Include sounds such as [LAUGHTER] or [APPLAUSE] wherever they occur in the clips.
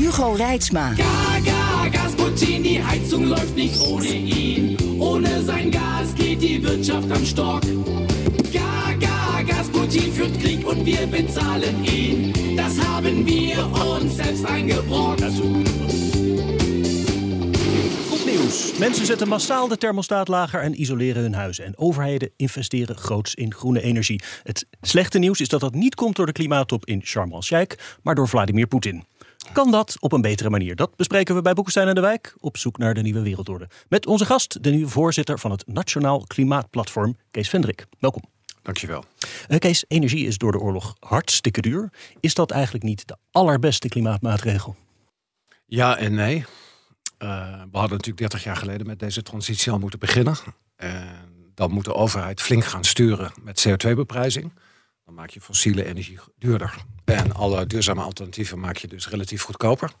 Hugo Reitsma. Gaga, Gasputin, die Heizung läuft nicht ohne ihn. Ohne sein Gas geht die Wirtschaft am Stock. Gaga, Gasputin führt Krieg und wir bezahlen ihn. Das haben wir uns selbst eingebrockt. Goed nieuws. Mensen zetten massaal de thermostaat lager en isoleren hun huizen. En overheden investeren groots in groene energie. Het slechte nieuws is dat dat niet komt door de klimaattop in Sharm el-Sheikh, maar door Vladimir Poetin. Kan dat op een betere manier? Dat bespreken we bij Boekenstein en de Wijk op zoek naar de nieuwe wereldorde. Met onze gast, de nieuwe voorzitter van het Nationaal Klimaatplatform, Kees Vendrik. Welkom. Dankjewel. Uh, Kees, energie is door de oorlog hartstikke duur. Is dat eigenlijk niet de allerbeste klimaatmaatregel? Ja en nee. Uh, we hadden natuurlijk 30 jaar geleden met deze transitie al moeten beginnen. En dan moet de overheid flink gaan sturen met CO2-beprijzing. Dan maak je fossiele energie duurder. En alle duurzame alternatieven maak je dus relatief goedkoper.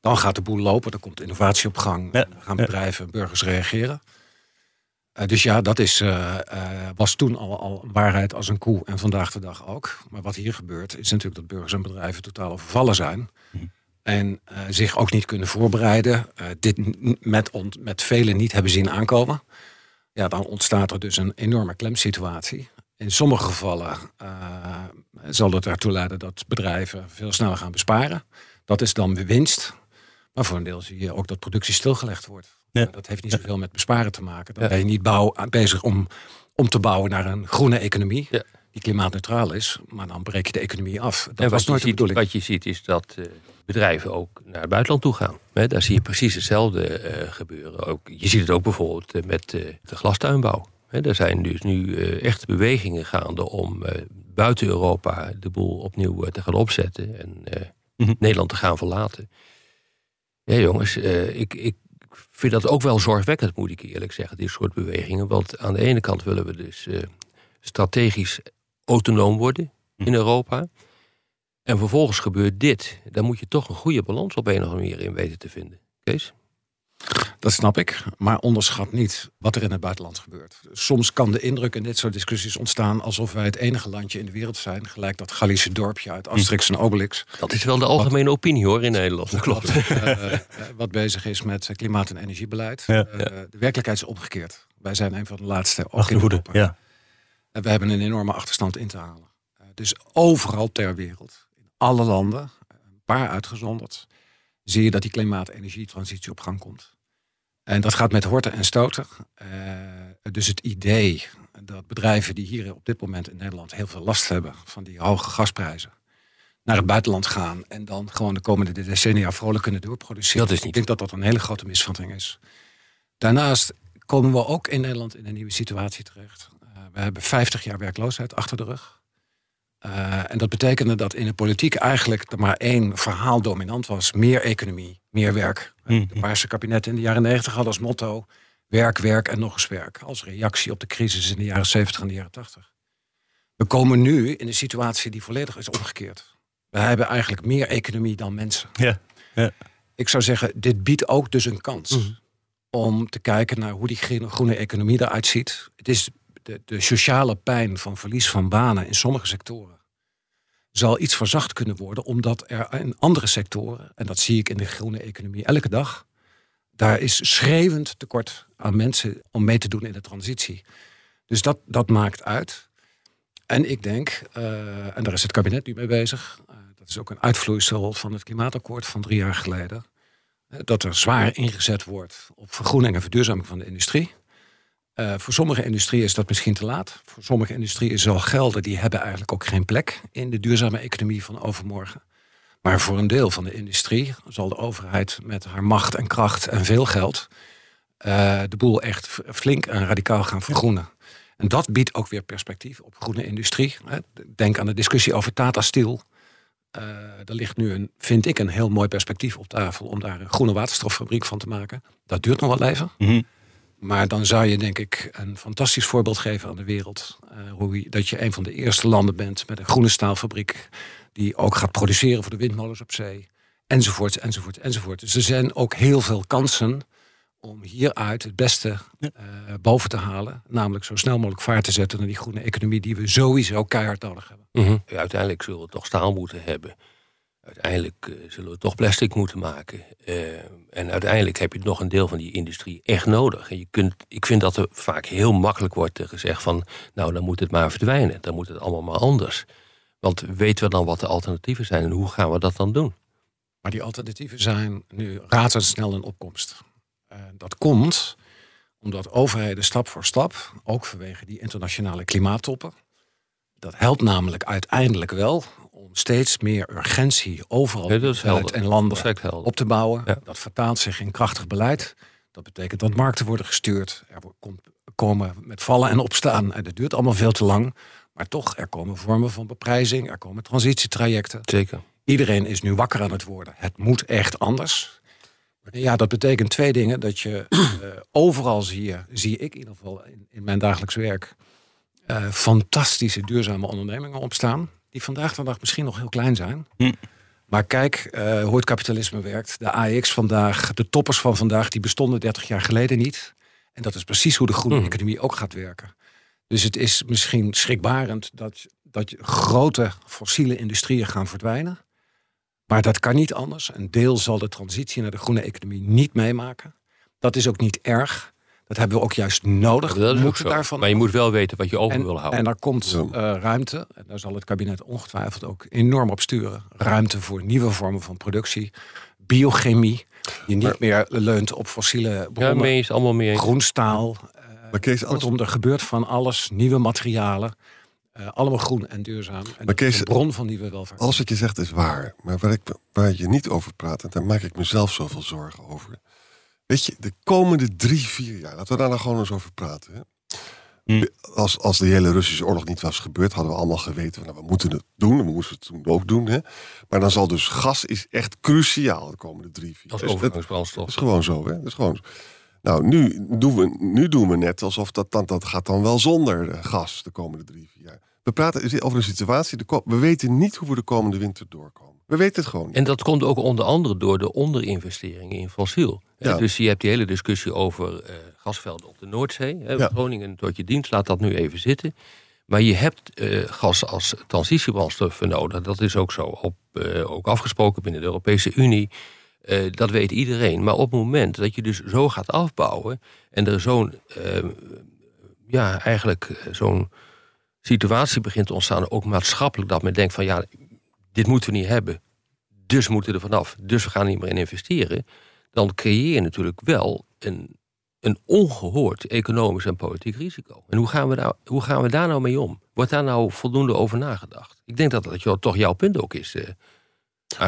Dan gaat de boel lopen, er komt innovatie op gang. Ja. gaan bedrijven en burgers reageren. Uh, dus ja, dat is, uh, uh, was toen al, al waarheid als een koe en vandaag de dag ook. Maar wat hier gebeurt is natuurlijk dat burgers en bedrijven totaal overvallen zijn. Mm. En zich ook niet kunnen voorbereiden. dit met, met velen niet hebben zien aankomen. Ja, dan ontstaat er dus een enorme klemsituatie. In sommige gevallen uh, zal het ertoe leiden dat bedrijven veel sneller gaan besparen. Dat is dan weer winst. Maar voor een deel zie je ook dat productie stilgelegd wordt. Ja. Dat heeft niet zoveel met besparen te maken. Dan ben je niet bouw, bezig om, om te bouwen naar een groene economie. Ja. Die klimaatneutraal is. Maar dan breek je de economie af. Dat en was nooit de bedoeling. Wat je ziet is dat uh, bedrijven ook naar het buitenland toe gaan. He, daar zie je precies hetzelfde uh, gebeuren. Ook, je ziet het ook bijvoorbeeld uh, met de glastuinbouw. Er zijn dus nu echt bewegingen gaande om buiten Europa de boel opnieuw te gaan opzetten en mm -hmm. Nederland te gaan verlaten. Ja, jongens, ik, ik vind dat ook wel zorgwekkend, moet ik eerlijk zeggen, dit soort bewegingen. Want aan de ene kant willen we dus strategisch autonoom worden in Europa. En vervolgens gebeurt dit. Dan moet je toch een goede balans op een of andere manier in weten te vinden. Kees? Dat snap ik, maar onderschat niet wat er in het buitenland gebeurt. Soms kan de indruk in dit soort discussies ontstaan alsof wij het enige landje in de wereld zijn, gelijk dat Gallische dorpje uit Asterix en Obelix. Dat is wel de algemene wat, opinie hoor in Nederland. Dat klopt. uh, wat bezig is met klimaat- en energiebeleid. Ja, uh. De werkelijkheid is omgekeerd. Wij zijn een van de laatste Europa. Ja. En we hebben een enorme achterstand in te halen. Uh, dus overal ter wereld, in alle landen, een paar uitgezonderd, zie je dat die klimaat-energietransitie op gang komt. En dat gaat met horten en stoten. Uh, dus het idee dat bedrijven die hier op dit moment in Nederland heel veel last hebben van die hoge gasprijzen, naar het buitenland gaan en dan gewoon de komende decennia vrolijk kunnen doorproduceren. Dat is niet. Ik denk dat dat een hele grote misvatting is. Daarnaast komen we ook in Nederland in een nieuwe situatie terecht. Uh, we hebben 50 jaar werkloosheid achter de rug. Uh, en dat betekende dat in de politiek eigenlijk er maar één verhaal dominant was. Meer economie, meer werk. Mm. De Paarse kabinetten in de jaren 90 hadden als motto... werk, werk en nog eens werk. Als reactie op de crisis in de jaren 70 en de jaren 80. We komen nu in een situatie die volledig is omgekeerd. We hebben eigenlijk meer economie dan mensen. Ja. ja. Ik zou zeggen, dit biedt ook dus een kans... Mm. om te kijken naar hoe die groene economie eruit ziet. Het is de, de, sociale pijn van verlies van banen in sommige sectoren zal iets verzacht kunnen worden, omdat er in andere sectoren, en dat zie ik in de groene economie elke dag, daar is schreeuwend tekort aan mensen om mee te doen in de transitie. Dus dat, dat maakt uit. En ik denk, uh, en daar is het kabinet nu mee bezig, uh, dat is ook een uitvloeisel van het klimaatakkoord van drie jaar geleden, uh, dat er zwaar ingezet wordt op vergroening en verduurzaming van de industrie. Uh, voor sommige industrieën is dat misschien te laat. Voor sommige industrieën zal gelden, die hebben eigenlijk ook geen plek in de duurzame economie van overmorgen. Maar voor een deel van de industrie zal de overheid met haar macht en kracht en veel geld uh, de boel echt flink en radicaal gaan vergroenen. En dat biedt ook weer perspectief op groene industrie. Denk aan de discussie over Tata Steel. Uh, er ligt nu een, vind ik, een heel mooi perspectief op tafel om daar een groene waterstoffabriek van te maken. Dat duurt nog wel even. Mhm. Maar dan zou je denk ik een fantastisch voorbeeld geven aan de wereld. Uh, hoe je, dat je een van de eerste landen bent met een groene staalfabriek. Die ook gaat produceren voor de windmolens op zee. Enzovoort, enzovoort, enzovoort. Dus er zijn ook heel veel kansen om hieruit het beste uh, boven te halen. Namelijk zo snel mogelijk vaart te zetten naar die groene economie die we sowieso keihard nodig hebben. Mhm. Uiteindelijk zullen we toch staal moeten hebben. Uiteindelijk uh, zullen we toch plastic moeten maken. Uh, en uiteindelijk heb je nog een deel van die industrie echt nodig. En je kunt, ik vind dat er vaak heel makkelijk wordt gezegd van... nou, dan moet het maar verdwijnen. Dan moet het allemaal maar anders. Want weten we dan wat de alternatieven zijn en hoe gaan we dat dan doen? Maar die alternatieven zijn nu razendsnel in opkomst. Dat komt omdat overheden stap voor stap, ook vanwege die internationale klimaattoppen, dat helpt namelijk uiteindelijk wel om steeds meer urgentie overal ja, en landen op te bouwen. Ja. Dat vertaalt zich in krachtig beleid. Dat betekent dat markten worden gestuurd. Er komen met vallen en opstaan. En dat duurt allemaal veel te lang. Maar toch, er komen vormen van beprijzing. Er komen transitietrajecten. Zeker. Iedereen is nu wakker aan het worden. Het moet echt anders. Ja, dat betekent twee dingen. Dat je uh, [CLEARS THROAT] overal zie je, zie ik in ieder geval in, in mijn dagelijks werk, uh, fantastische duurzame ondernemingen opstaan. Die vandaag de dag misschien nog heel klein zijn. Hm. Maar kijk uh, hoe het kapitalisme werkt. De AX vandaag, de toppers van vandaag, die bestonden 30 jaar geleden niet. En dat is precies hoe de groene Hm. economie ook gaat werken. Dus het is misschien schrikbarend dat, dat je grote fossiele industrieën gaan verdwijnen. Maar dat kan niet anders. Een deel zal de transitie naar de groene economie niet meemaken. Dat is ook niet erg. Dat hebben we ook juist nodig. Dat is we ook moeten zo. daarvan Maar je moet wel weten wat je over en, wil houden. en er komt Ja. eh, ruimte, en daar zal het kabinet ongetwijfeld ook enorm op sturen. Ruimte voor nieuwe vormen van productie. Biochemie, die niet meer leunt op fossiele ja, bronnen. mee is allemaal meer. Groenstaal. eh, Maar Kees, alles, kortom, er gebeurt van alles. Nieuwe materialen. eh, allemaal groen en duurzaam. En dat Kees, een bron van nieuwe welvaart. alles wat je zegt is waar. Maar waar, ik, waar je niet over praat, en daar maak ik mezelf zoveel zorgen over. Weet je, de komende drie, vier jaar, laten we daar nou gewoon eens over praten. Hè? Hm. Als, als de hele Russische oorlog niet was gebeurd, hadden we allemaal geweten, nou, we moeten het doen. We moesten het toen ook doen. Hè? Maar dan zal dus gas is echt cruciaal de komende drie, vier jaar. Dus het- overgangsbrandstof. Dat is gewoon zo, hè? Dat is gewoon zo. Nou, nu doen, we, nu doen we net alsof dat, dan, dat gaat dan wel zonder eh, gas de komende drie, vier jaar. We praten over een situatie, we weten niet hoe we de komende winter doorkomen. We weten het gewoon niet. En dat komt ook onder andere door de onderinvesteringen in fossiel. Ja. Dus je hebt die hele discussie over eh, gasvelden op de Noordzee. Hè, Ja. Groningen tot je dienst, laat dat nu even zitten. Maar je hebt eh, gas als transitiebrandstof nodig. Dat is ook zo op, eh, ook afgesproken binnen de Europese Unie. Dat weet iedereen. Maar op het moment dat je dus zo gaat afbouwen... en er zo'n, eh, ja, eigenlijk zo'n situatie begint te ontstaan... ook maatschappelijk, dat men denkt van... ja, dit moeten we niet hebben. Dus we moeten er vanaf. Dus we gaan niet meer in investeren. Dan creëer je natuurlijk wel een, een ongehoord economisch en politiek risico. En hoe gaan, we daar, hoe gaan we daar nou mee om? Wordt daar nou voldoende over nagedacht? Ik denk dat dat jo- toch jouw punt ook is, eh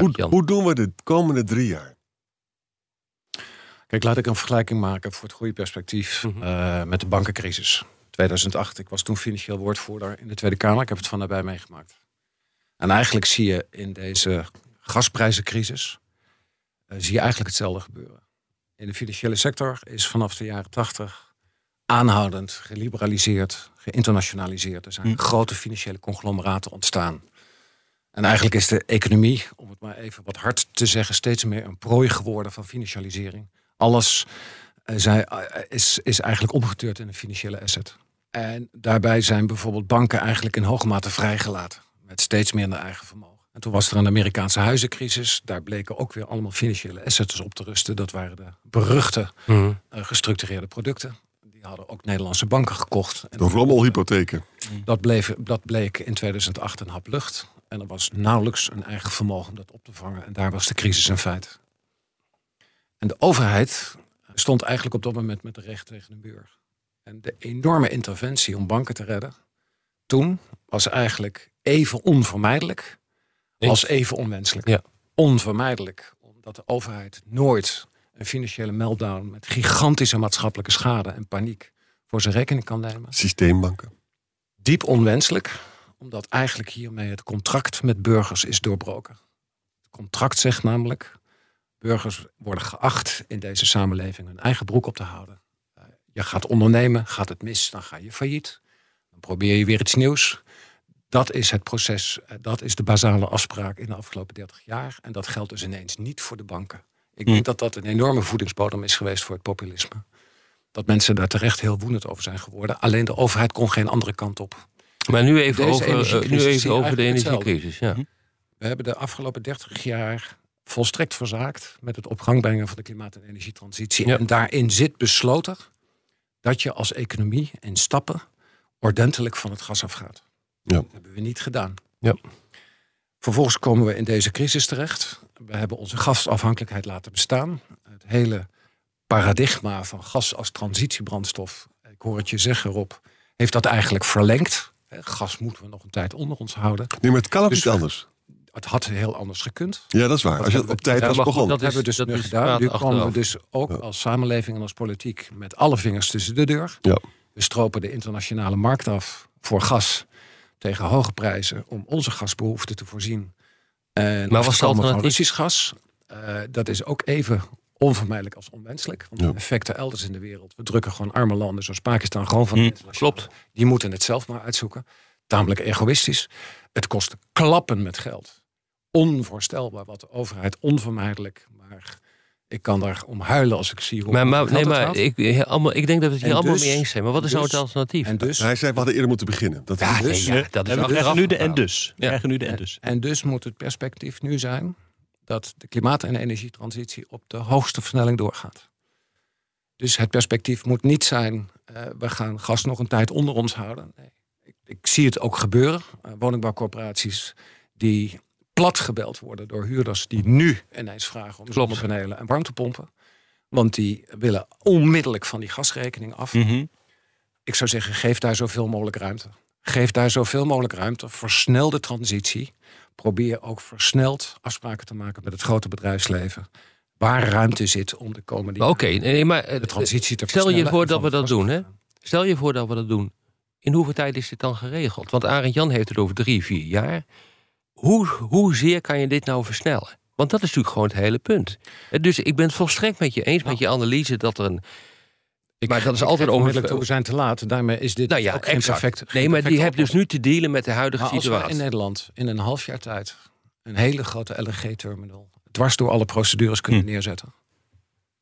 Hoe, hoe doen we de komende drie jaar? Kijk, laat ik een vergelijking maken voor het goede perspectief Mhm. eh, met de bankencrisis. 2008, ik was toen financieel woordvoerder in de Tweede Kamer. Ik heb het van nabij meegemaakt. En eigenlijk zie je in deze gasprijzencrisis, eh, zie je eigenlijk hetzelfde gebeuren. In de financiële sector is vanaf de jaren 80 aanhoudend geliberaliseerd, geïnternationaliseerd. Er zijn Hm. grote financiële conglomeraten ontstaan. En eigenlijk is de economie, om het maar even wat hard te zeggen, steeds meer een prooi geworden van financialisering. Alles eh, zij, eh, is, is eigenlijk omgeturnd in een financiële asset. En daarbij zijn bijvoorbeeld banken eigenlijk in hoge mate vrijgelaten. Met steeds minder eigen vermogen. En toen was er een Amerikaanse huizencrisis. Daar bleken ook weer allemaal financiële assets op te rusten. Dat waren de beruchte Mhm. eh, gestructureerde producten. Die hadden ook Nederlandse banken gekocht. En De rommelhypotheken. dat, bleef, dat bleek in 2008 een hap lucht. En er was nauwelijks een eigen vermogen om dat op te vangen. En daar was de crisis een feit. En de overheid stond eigenlijk op dat moment met de recht tegen de muur. En de enorme interventie om banken te redden, toen was eigenlijk even onvermijdelijk als even onwenselijk. Ja. Onvermijdelijk, omdat de overheid nooit een financiële meltdown met gigantische maatschappelijke schade en paniek voor zijn rekening kan nemen Systeembanken. diep onwenselijk, omdat eigenlijk hiermee het contract met burgers is doorbroken. Het contract zegt namelijk, burgers worden geacht in deze samenleving hun eigen broek op te houden. Uh, je gaat ondernemen, gaat het mis, dan ga je failliet. Probeer je weer iets nieuws. Dat is het proces, uh, dat is de basale afspraak in de afgelopen 30 jaar. En dat geldt dus ineens niet voor de banken. Ik denk dat dat een enorme voedingsbodem is geweest voor het populisme. Dat mensen daar terecht heel woedend over zijn geworden. Alleen de overheid kon geen andere kant op. Maar nu even Deze over, uh, nu even over de energiecrisis. Ja. We hebben de afgelopen 30 jaar volstrekt verzaakt met het op gang brengen van de klimaat- en energietransitie. Ja. En daarin zit besloten dat je als economie in stappen ordentelijk van het gas afgaat. Ja. Dat hebben we niet gedaan. Ja. Vervolgens komen we in deze crisis terecht. We hebben onze gasafhankelijkheid laten bestaan. Het hele paradigma van gas als transitiebrandstof, ik hoor het je zeggen Rob, heeft dat eigenlijk verlengd. Hè, Gas moeten we nog een tijd onder ons houden. Nee, maar het kan ook Dus- niet anders. Het had heel anders gekund. Ja, dat is waar. Als je op tijd was begonnen. dat hebben we dus dat nu gedaan. Nu komen we dus ook Ja. als samenleving en als politiek met alle vingers tussen de deur. Ja. We stropen de internationale markt af voor gas tegen hoge prijzen om onze gasbehoeften te voorzien. En Maar was komen van? Russisch gas. Eh, dat is ook even onvermijdelijk als onwenselijk. Want Ja. de effecten elders in de wereld. We drukken gewoon arme landen zoals Pakistan gewoon van internationale- klopt. Die moeten het zelf maar uitzoeken. Tamelijk egoïstisch. Het kost klappen met geld. Onvoorstelbaar wat de overheid onvermijdelijk. Maar ik kan daar om huilen als ik zie hoe Maar, maar, nee, maar ik, heel- allemaal, ik denk dat we het hier En allemaal dus- mee eens zijn. Maar wat is nou het dus- alternatief? En dus, Hij zei, we hadden eerder moeten beginnen. Dat ja, is nee, ja, dat is En we achteraf krijgen nu de en dus. We Ja. krijgen nu de en dus. en dus moet het perspectief nu zijn dat de klimaat- en energietransitie op de hoogste versnelling doorgaat. Dus het perspectief moet niet zijn, eh, we gaan gas nog een tijd onder ons houden. Nee. Ik, ik zie het ook gebeuren. Eh, woningbouwcorporaties die platgebeld worden door huurders die nu ineens vragen om zonnepanelen en warmtepompen. Want die willen onmiddellijk van die gasrekening af. Mhm. Ik zou zeggen, geef daar zoveel mogelijk ruimte. Geef daar zoveel mogelijk ruimte. Versnel de transitie. Probeer ook versneld afspraken te maken met het grote bedrijfsleven. Waar ruimte zit om de komende Oké, nee, maar eh, de transitie te stel je voor dat we dat doen, hè? Stel je voor dat we dat doen. In hoeveel tijd is dit dan geregeld? Want Arend Jan heeft het over drie, vier jaar. Hoe, hoezeer kan je dit nou versnellen? Want dat is natuurlijk gewoon het hele punt. Eh, Dus ik ben het volstrekt met je eens met je analyse dat er een. Ik, Maar dat is altijd onmiddellijk We zijn te laat. Daarmee is dit Nou ja, ook geen exact. perfect. Nee, maar die hebt dus nu te dealen met de huidige Maar als we situatie. in Nederland in een half jaar tijd een hele grote LNG-terminal dwars door alle procedures kunnen Hm. neerzetten,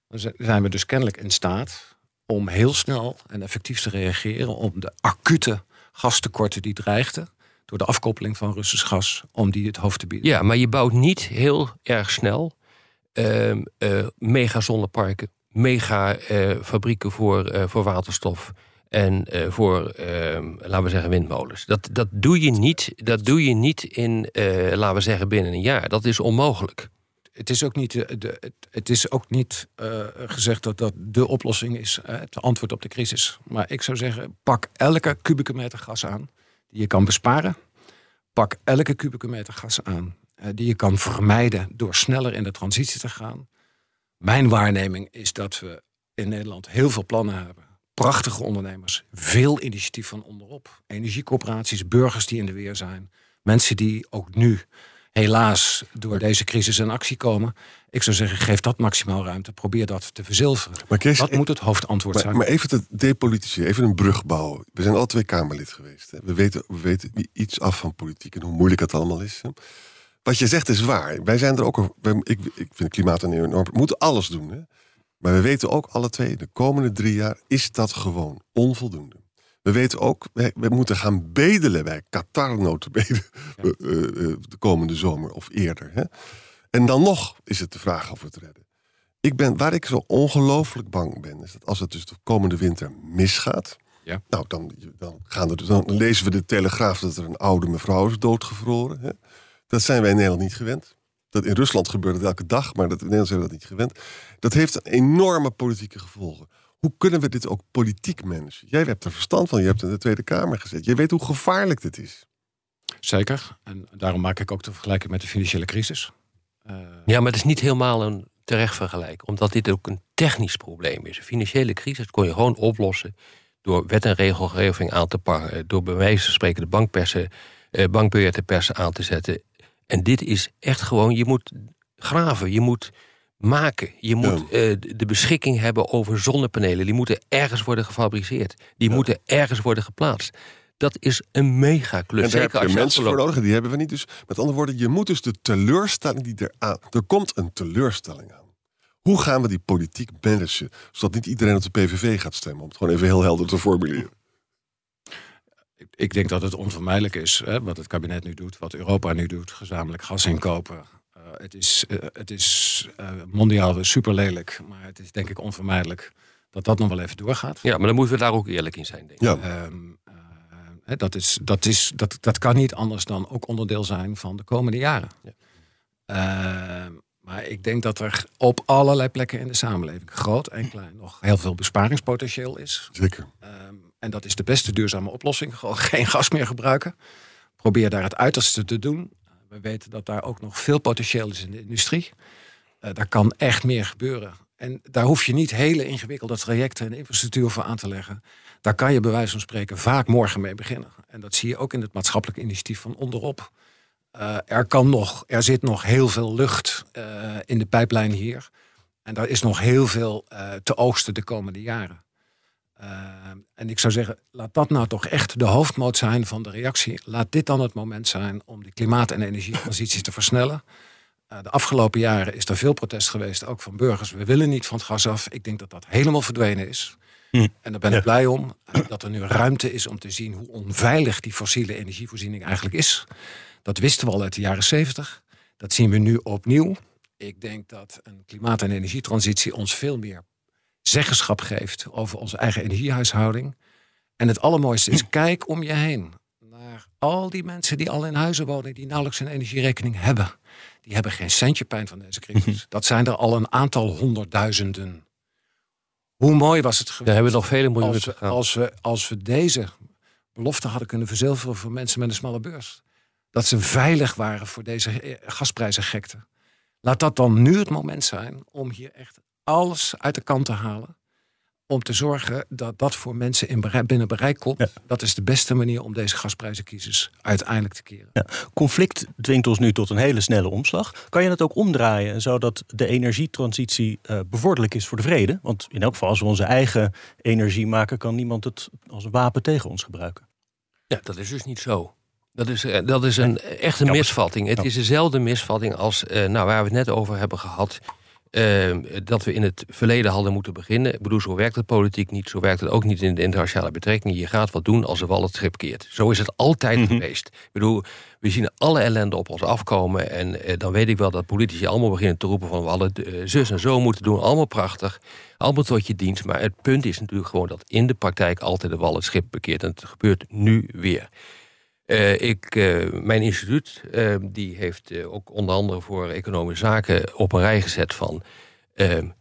dan zi- zijn we dus kennelijk in staat om heel snel en effectief te reageren om de acute gastekorten die dreigden door de afkoppeling van Russisch gas, om die het hoofd te bieden. Ja, maar je bouwt niet heel erg snel ehm, eh, mega zonneparken, mega eh, fabrieken voor, eh, voor waterstof en eh, voor, ehm, laten we zeggen, windmolens. Dat, dat, doe je niet, dat doe je niet in, eh, laten we zeggen, binnen een jaar. Dat is onmogelijk. Het is ook niet, de, het, is ook niet eh, gezegd dat dat de oplossing is, het antwoord op de crisis. Maar ik zou zeggen, pak elke kubieke meter gas aan die je kan besparen. Pak elke kubieke meter gas aan eh, die je kan vermijden door sneller in de transitie te gaan. Mijn waarneming is dat we in Nederland heel veel plannen hebben. Prachtige ondernemers, veel initiatief van onderop. Energiecoöperaties, burgers die in de weer zijn. Mensen die ook nu helaas door deze crisis in actie komen. Ik zou zeggen, geef dat maximaal ruimte. Probeer dat te verzilveren. Maar Kees, Dat moet het hoofdantwoord Maar, zijn. maar even te depolitiseren, even een brug bouwen. We zijn alle twee Kamerlid geweest. Hè. We, weten, we weten iets af van politiek en hoe moeilijk het allemaal is. Hè. Wat je zegt is waar. Wij zijn er ook. wij- Ik, ik vind klimaat een enorm. We moeten alles doen. Hè. Maar we weten ook alle twee, de komende drie jaar is dat gewoon onvoldoende. We weten ook, we, moeten gaan bedelen bij Qatar notabene eh, [LAUGHS] eh, eh, de komende zomer of eerder. Hè. En dan nog is het de vraag of we het redden. Ik ben, waar ik zo ongelooflijk bang ben, is dat als het dus de komende winter misgaat. Ja. Nou, dan, dan, gaan er, dan lezen we de Telegraaf dat er een oude mevrouw is doodgevroren. Hè. Dat zijn wij in Nederland niet gewend. Dat in Rusland gebeurt het elke dag, maar dat, in Nederland zijn we dat niet gewend. Dat heeft enorme politieke gevolgen. Hoe kunnen we dit ook politiek managen? Jij hebt er verstand van, je hebt in de Tweede Kamer gezet. Je weet hoe gevaarlijk dit is. Zeker. En daarom maak ik ook de vergelijking met de financiële crisis. Eh, Ja, maar het is niet helemaal een terecht vergelijk. Omdat dit ook een technisch probleem is. Een financiële crisis kon je gewoon oplossen door wet en regelgeving aan te pakken. Door bij wijze van spreken de bankpersen eh, bankbiljettenpersen aan te zetten. En dit is echt gewoon, je moet graven, je moet maken. Je moet Ja. eh, de beschikking hebben over zonnepanelen. Die moeten ergens worden gefabriceerd. Die moeten ergens worden geplaatst. Dat is een mega klus. En daar heb Zeker je als je mensen voor nodig die hebben we niet. Dus met andere woorden, je moet dus de teleurstelling die er aan... Er komt een teleurstelling aan. Hoe gaan we die politiek managen? Zodat niet iedereen op de PVV gaat stemmen. Om het gewoon even heel helder te formuleren. Ik, ik denk dat het onvermijdelijk is hè, wat het kabinet nu doet, wat Europa nu doet, gezamenlijk gas inkopen. Het is, eh, het is eh, mondiaal super lelijk, maar het is denk ik onvermijdelijk dat dat nog wel even doorgaat. Ja, maar dan moeten we daar ook eerlijk in zijn, denk ik. Ja. Ehm, eh, hè, dat, is, dat, is, dat, dat kan niet anders dan ook onderdeel zijn van de komende jaren. Ehm, maar ik denk dat er op allerlei plekken in de samenleving, groot en klein, nog heel veel besparingspotentieel is. Zeker. Ehm, en dat is de beste duurzame oplossing. Gewoon geen gas meer gebruiken. Probeer daar het uiterste te doen. We weten dat daar ook nog veel potentieel is in de industrie. Eh, daar kan echt meer gebeuren. En daar hoef je niet hele ingewikkelde trajecten en infrastructuur voor aan te leggen. Daar kan je bij wijze van spreken vaak morgen mee beginnen. En dat zie je ook in het maatschappelijk initiatief van onderop. Eh, er, kan nog, er zit nog heel veel lucht eh, in de pijplijn hier. En daar is nog heel veel te oogsten de komende jaren. Uh, en ik zou zeggen, laat dat nou toch echt de hoofdmoot zijn van de reactie. Laat dit dan het moment zijn om de klimaat- en energietransitie te versnellen. Uh, de afgelopen jaren is er veel protest geweest, ook van burgers. We willen niet van het gas af. Ik denk dat dat helemaal verdwenen is. Hm. En daar ben ik blij om. uh, dat er nu ruimte is om te zien hoe onveilig die fossiele energievoorziening eigenlijk is. Dat wisten we al uit de jaren zeventig. Dat zien we nu opnieuw. Ik denk dat een klimaat- en energietransitie ons veel meer zeggenschap geeft over onze eigen energiehuishouding. En het allermooiste is, kijk om je heen naar al die mensen die al in huizen wonen, die nauwelijks een energierekening hebben. Die hebben geen centje pijn van deze crisis. Dat zijn er al een aantal honderdduizenden. Hoe mooi was het geweest Daar hebben we nog vele miljoenen we, als, we, als we deze belofte hadden kunnen verzilveren voor mensen met een smalle beurs. Dat ze veilig waren voor deze eh, gasprijzengekte. Laat dat dan nu het moment zijn om hier echt alles uit de kant te halen. Om te zorgen dat dat voor mensen in bereik, binnen bereik komt. Ja. Dat is de beste manier om deze gasprijzenkiezers uiteindelijk te keren. Ja, conflict dwingt ons nu tot een hele snelle omslag. Kan je het ook omdraaien zodat de energietransitie uh, bevorderlijk is voor de vrede? Want in elk geval, als we onze eigen energie maken, kan niemand het als een wapen tegen ons gebruiken. Ja, dat is dus niet zo. Dat is, uh, dat is een, echt een Ja, misvatting. Het ja. is dezelfde misvatting als uh, nou, waar we het net over hebben gehad. Uh, dat we in het verleden hadden moeten beginnen. Ik bedoel, zo werkt het politiek niet. Zo werkt het ook niet in de internationale betrekkingen. Je gaat wat doen als er wal het schip keert. Zo is het altijd Mhm. geweest. Ik bedoel, we zien alle ellende op ons afkomen. En uh, dan weet ik wel dat politici allemaal beginnen te roepen... van we hadden uh, zus en zo moeten doen. Allemaal prachtig. Allemaal tot je dienst. Maar het punt is natuurlijk gewoon dat in de praktijk... altijd de wal het schip bekeert. En het gebeurt nu weer. Uh, ik, uh, mijn instituut uh, die heeft ook onder andere voor economische zaken op een rij gezet van...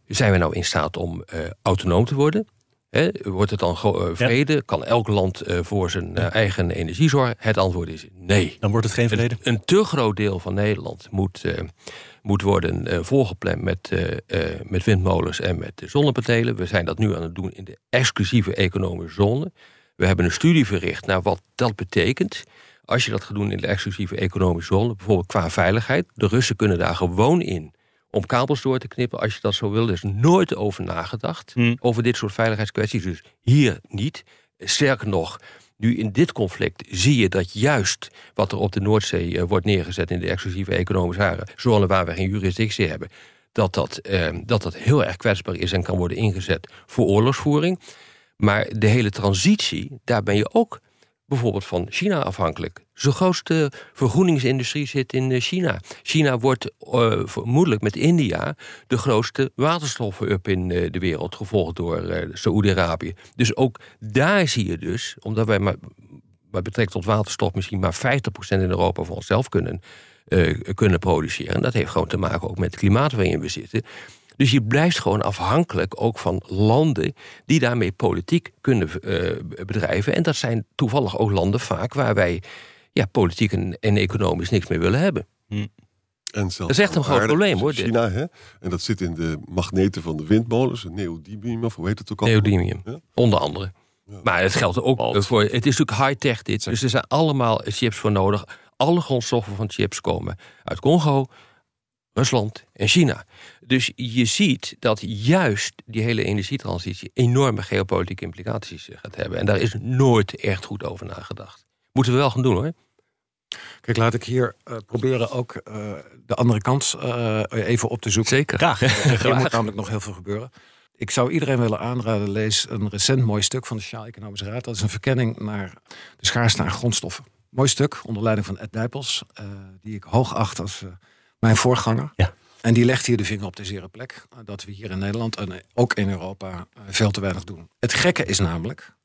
zijn we nou in staat om autonoom te worden? Hè, wordt het dan vrede? Ja. Kan elk land voor zijn eigen energie zorgen? Het antwoord is nee. Dan wordt het geen vrede? Een, een te groot deel van Nederland moet, moet worden volgepland met, met windmolens en met zonnepanelen. We zijn dat nu aan het doen in de exclusieve economische zone... We hebben een studie verricht naar wat dat betekent. Als je dat gaat doen in de exclusieve economische zone, bijvoorbeeld qua veiligheid. De Russen kunnen daar gewoon in om kabels door te knippen als je dat zo wil. Er is nooit over nagedacht, Hmm. over dit soort veiligheidskwesties. Dus hier niet. Sterker nog, nu in dit conflict zie je dat juist wat er op de Noordzee uh, wordt neergezet in de exclusieve economische zone waar we geen jurisdictie hebben, dat dat, uh, dat dat heel erg kwetsbaar is en kan worden ingezet voor oorlogsvoering. Maar de hele transitie, daar ben je ook bijvoorbeeld van China afhankelijk. De grootste vergroeningsindustrie zit in China. China wordt uh, vermoedelijk met India de grootste waterstoffen-up in uh, de wereld, gevolgd door Saoedi-Arabië. Dus ook daar zie je dus, omdat wij maar, wat betrekt tot waterstof misschien maar 50% in Europa van onszelf kunnen, kunnen produceren. En dat heeft gewoon te maken ook met het klimaat waarin we zitten. Dus je blijft gewoon afhankelijk ook van landen die daarmee politiek kunnen uh, bedrijven. En dat zijn toevallig ook landen vaak waar wij ja, politiek en, en economisch niks meer willen hebben. En zelfs Dat is echt een groot probleem, hoor, China, hè? En dat zit in de magneten van de windmolens, neodymium, of hoe heet het ook al? Neodymium, Ja? onder andere. Maar het geldt ook voor. Het is natuurlijk high-tech dit. Dus er zijn allemaal chips voor nodig. Alle grondstoffen van chips komen uit Congo, Rusland en China. Dus je ziet dat juist die hele energietransitie enorme geopolitieke implicaties eh, gaat hebben. En daar is nooit echt goed over nagedacht. Moeten we wel gaan doen hoor. Kijk, laat ik hier eh, proberen ook eh, de andere kant even op te zoeken. Zeker. Graag. [LAUGHS] Hier moet namelijk nog heel veel gebeuren. Ik zou iedereen willen aanraden, lees een recent mooi stuk van de Sociaal Economische Raad. Dat is een verkenning naar de schaarste aan grondstoffen. Mooi stuk, onder leiding van Ed Nijpels, eh, die ik hoog acht als mijn voorganger. Ja. En die legt hier de vinger op de zere plek. eh, dat we hier in Nederland en ook in Europa eh, veel te weinig doen. Het gekke is namelijk